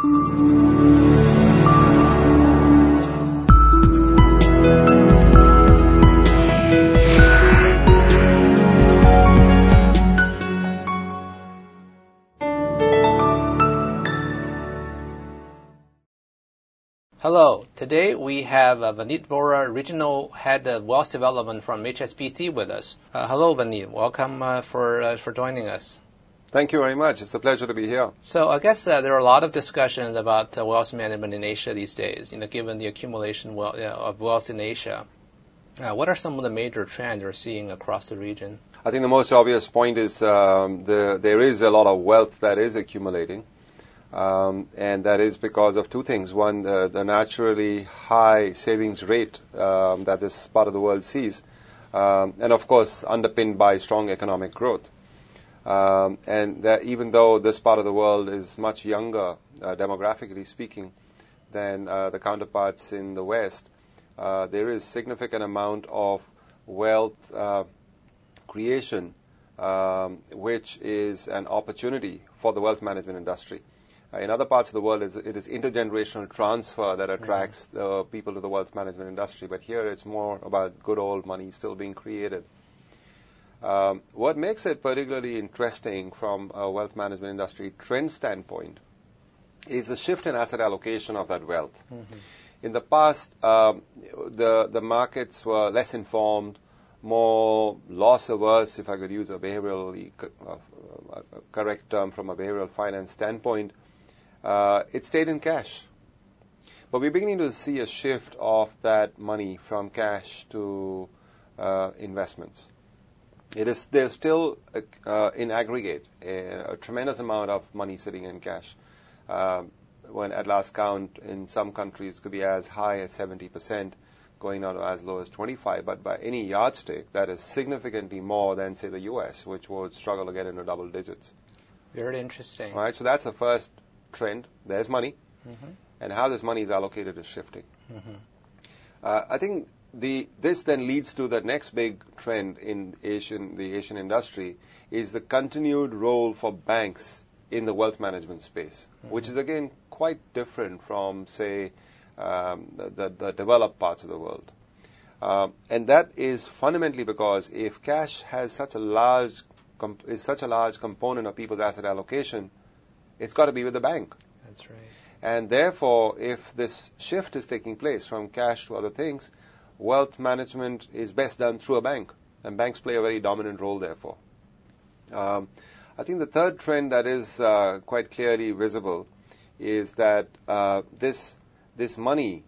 Hello. Today we have uh, Vineet Vohra, Regional Head of Wealth Development from HSBC with us. Uh, hello, Vineet. Welcome uh, for uh, for joining us. Thank you very much. It's a pleasure to be here. So I guess uh, there are a lot of discussions about uh, wealth management in Asia these days. You know, given the accumulation wealth, of wealth in Asia, what are some of the major trends you're seeing across the region? I think the most obvious point is um, the, there is a lot of wealth that is accumulating. Um, and that is because of two things. One, the, the naturally high savings rate um, that this part of the world sees, um, and of course, underpinned by strong economic growth. Um, and that even though this part of the world is much younger, uh, demographically speaking, than uh, the counterparts in the West, uh, there is significant amount of wealth uh, creation, um, which is an opportunity for the wealth management industry. Uh, in other parts of the world, it is intergenerational transfer that attracts mm-hmm. the people to the wealth management industry. But here, it's more about good old money still being created. Um, what makes it particularly interesting from a wealth management industry trend standpoint is the shift in asset allocation of that wealth. Mm-hmm. In the past, um, the the markets were less informed, more loss averse, if I could use a behavioral uh, correct term from a behavioral finance standpoint uh, it stayed in cash. But we're beginning to see a shift of that money from cash to uh, investments. It is there's still uh, in aggregate a, a, tremendous amount of money sitting in cash. Um, when at last count, in some countries could be as high as 70%, going down to as low as 25. But by any yardstick, that is significantly more than say the U.S., which would struggle to get into double digits. Very interesting. All right, so that's the first trend. There's money, mm-hmm. and how this money is allocated is shifting. Mm-hmm. Uh, I think the this then leads to the next big trend in Asian the Asian industry is the continued role for banks in the wealth management space, mm-hmm. which is again quite different from say um, the, the, developed parts of the world. Uh, and that is fundamentally because if cash has such a large comp- is such a large component of people's asset allocation, it's got to be with the bank. That's right. And therefore, if this shift is taking place from cash to other things, wealth management is best done through a bank, and banks play a very dominant role, therefore. Um, I think the third trend that is uh, quite clearly visible is that uh, this this money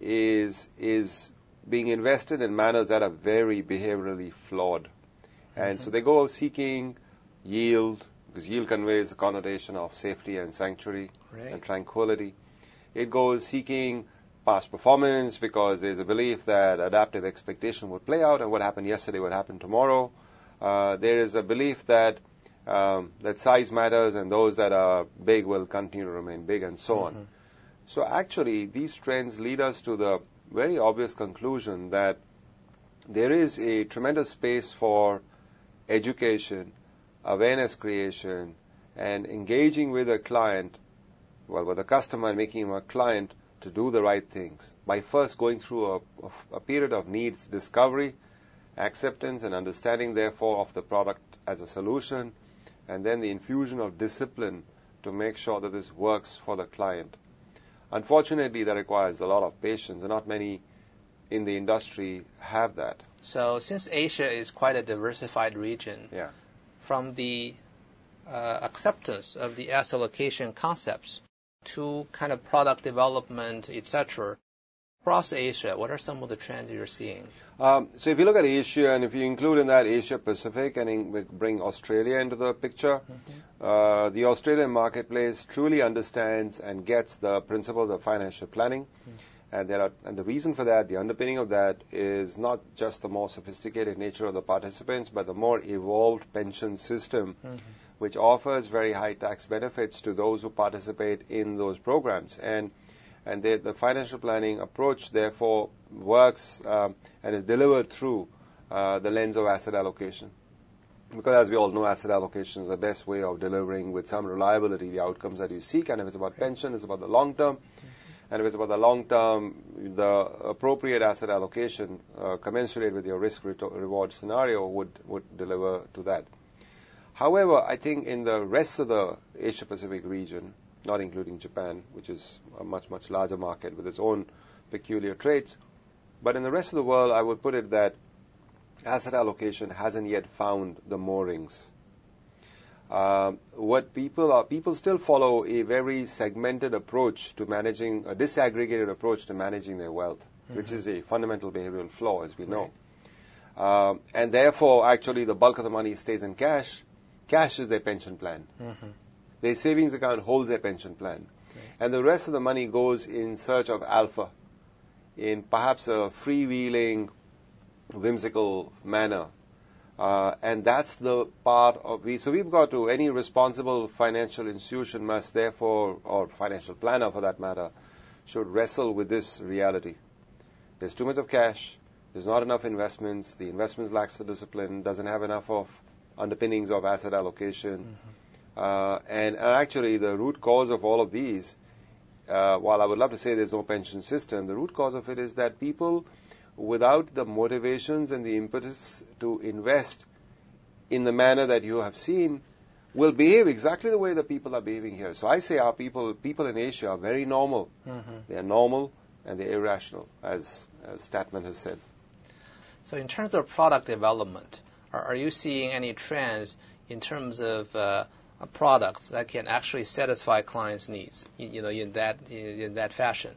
is is being invested in manners that are very behaviorally flawed, and mm-hmm. so they go seeking yield, because yield conveys the connotation of safety and sanctuary right. and tranquility. It goes seeking past performance because there's a belief that adaptive expectation would play out and what happened yesterday would happen tomorrow. Uh, there is a belief that um, that size matters and those that are big will continue to remain big and so mm-hmm. on. So actually, these trends lead us to the very obvious conclusion that there is a tremendous space for education awareness creation, and engaging with a client, well, with a customer and making him a client to do the right things by first going through a, a period of needs discovery, acceptance, and understanding, therefore, of the product as a solution, and then the infusion of discipline to make sure that this works for the client. Unfortunately, that requires a lot of patience, and not many in the industry have that. So, since Asia is quite a diversified region, yeah from the uh, acceptance of the asset allocation concepts to kind of product development, etc. Across Asia, what are some of the trends you're seeing? Um, so if you look at Asia, and if you include in that Asia Pacific and in, bring Australia into the picture, mm-hmm. uh, the Australian marketplace truly understands and gets the principles of financial planning. Mm-hmm and, there are, and the reason for that, the underpinning of that, is not just the more sophisticated nature of the participants, but the more evolved pension system, mm-hmm. Which offers very high tax benefits to those who participate in those programs. And and they, the financial planning approach, therefore, works um, and is delivered through uh, the lens of asset allocation. Because as we all know, asset allocation is the best way of delivering with some reliability the outcomes that you seek. And if it's about pension, it's about the long term. And if it's about the long term, the appropriate asset allocation uh, commensurate with your risk reward scenario would, would deliver to that. However, I think in the rest of the Asia Pacific region, not including Japan, which is a much, much larger market with its own peculiar traits, but in the rest of the world, I would put it that asset allocation hasn't yet found the moorings. Uh, what people are, people still follow a very segmented approach to managing, a disaggregated approach to managing their wealth, mm-hmm. which is a fundamental behavioral flaw, as we know. Right. Um, and therefore, actually, the bulk of the money stays in cash. Cash is their pension plan. Mm-hmm. Their savings account holds their pension plan. Right. And the rest of the money goes in search of alpha in perhaps a freewheeling, whimsical manner. Uh, and that's the part of we. So we've got to any responsible financial institution must therefore, or financial planner for that matter, should wrestle with this reality. There's too much of cash. There's not enough investments. The investments lacks the discipline. Doesn't have enough of underpinnings of asset allocation. Mm-hmm. Uh, and, and, actually, the root cause of all of these, uh, while I would love to say there's no pension system, the root cause of it is that people without the motivations and the impetus to invest in the manner that you have seen, will behave exactly the way the people are behaving here. So I say our people, people in Asia are very normal. Mm-hmm. They are normal and they're irrational, as, as Statman has said. So in terms of product development, are, you seeing any trends in terms of uh, products that can actually satisfy clients' needs? You, you know, in that in, in, that fashion,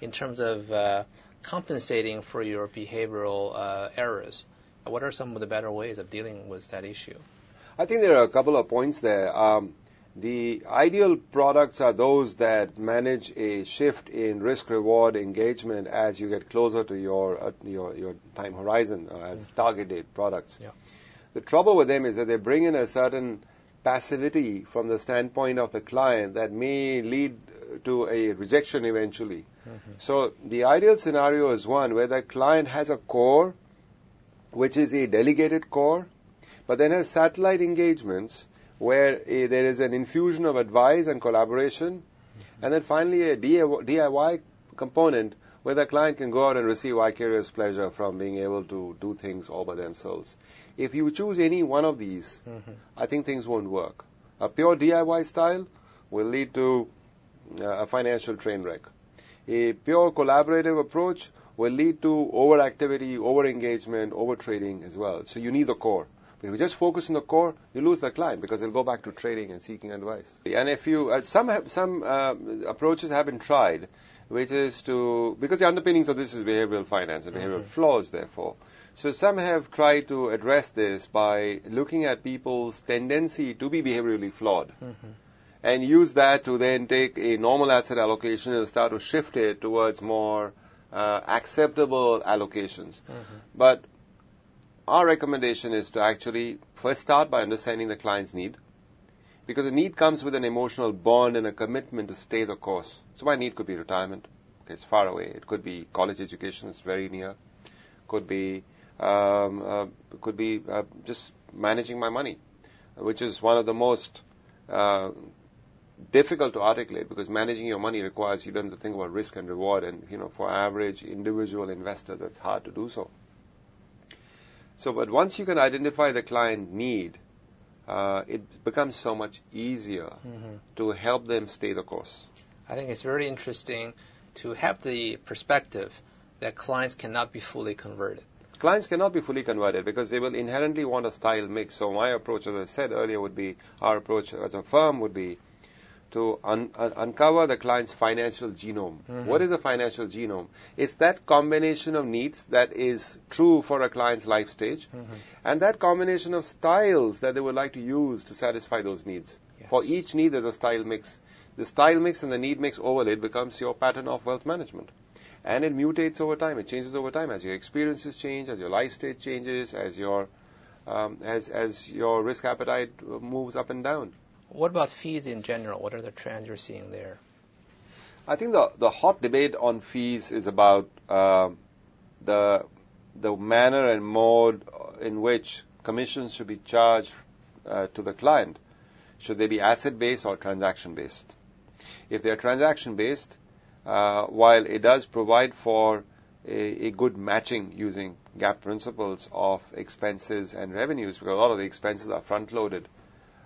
in terms of uh, compensating for your behavioral uh, errors. What are some of the better ways of dealing with that issue? I think there are a couple of points there. Um, the ideal products are those that manage a shift in risk reward engagement as you get closer to your uh, your, your time horizon uh, as target date products. Yeah. The trouble with them is that they bring in a certain passivity from the standpoint of the client that may lead to a rejection eventually. Mm-hmm. So the ideal scenario is one where the client has a core, which is a delegated core, but then has satellite engagements where a, there is an infusion of advice and collaboration, mm-hmm. and then finally a DIY component where the client can go out and receive vicarious pleasure from being able to do things all by themselves. If you choose any one of these, mm-hmm. I think things won't work. A pure DIY style will lead to uh, a financial train wreck. A pure collaborative approach will lead to overactivity, over-engagement, over-trading as well. So you need the core. But if you just focus on the core, you lose the client because they'll go back to trading and seeking advice. And if you, uh, some have, some uh, approaches have been tried, which is to because the underpinnings of this is behavioral finance and behavioral mm-hmm. flaws, therefore. So some have tried to address this by looking at people's tendency to be behaviorally flawed. Mm-hmm and use that to then take a normal asset allocation and start to shift it towards more uh, acceptable allocations. Mm-hmm. But our recommendation is to actually first start by understanding the client's need, because the need comes with an emotional bond and a commitment to stay the course. So my need could be retirement. Okay, it's far away. It could be college education. It's very near. Could be um, uh, could be uh, just managing my money, which is one of the most uh, difficult to articulate because managing your money requires you to think about risk and reward, and you know, for average individual investors, it's hard to do so. So, but once you can identify the client need, uh, it becomes so much easier mm-hmm. to help them stay the course. I think it's very interesting to have the perspective that clients cannot be fully converted. Clients cannot be fully converted because they will inherently want a style mix. So my approach, as I said earlier, would be our approach as a firm would be to un- un- uncover the client's financial genome. Mm-hmm. What is a financial genome? It's that combination of needs that is true for a client's life stage, mm-hmm. and that combination of styles that they would like to use to satisfy those needs. Yes. For each need, there's a style mix. The style mix and the need mix overlaid becomes your pattern of wealth management. And it mutates over time. It changes over time as your experiences change, as your life stage changes, as your um, as as your risk appetite moves up and down. What about fees in general? What are the trends you're seeing there? I think the the hot debate on fees is about uh, the the manner and mode in which commissions should be charged uh, to the client, should they be asset based or transaction based? If they are transaction based, uh, while it does provide for a, a, good matching using GAAP principles of expenses and revenues, because a lot of the expenses are front loaded,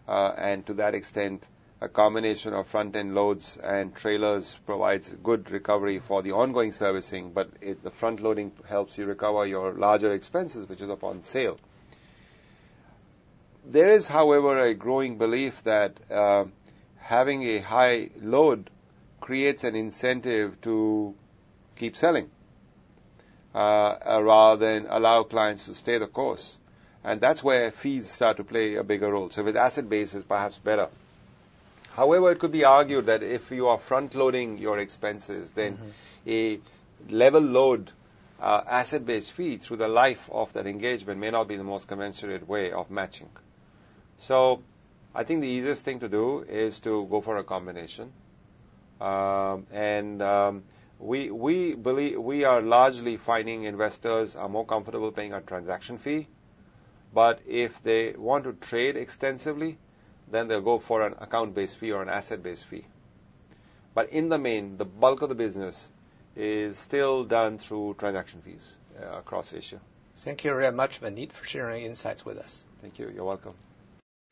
and to that extent, a combination of front end loads and trailers provides good recovery for the ongoing servicing, but it, the front loading helps you recover your larger expenses, which is upon sale. There is, however, a growing belief that uh, having a high load creates an incentive to keep selling uh, rather than allow clients to stay the course. And that's where fees start to play a bigger role. So with asset base, it's perhaps better. However, it could be argued that if you are front loading your expenses, then mm-hmm. a level load uh, asset based fee through the life of that engagement may not be the most commensurate way of matching. So I think the easiest thing to do is to go for a combination. Um, and um, we we believe we are largely finding investors are more comfortable paying a transaction fee, but if they want to trade extensively, then they'll go for an account-based fee or an asset-based fee. But in the main, the bulk of the business is still done through transaction fees uh, across Asia. Thank you very much, Vineet, for sharing insights with us. Thank you. You're welcome.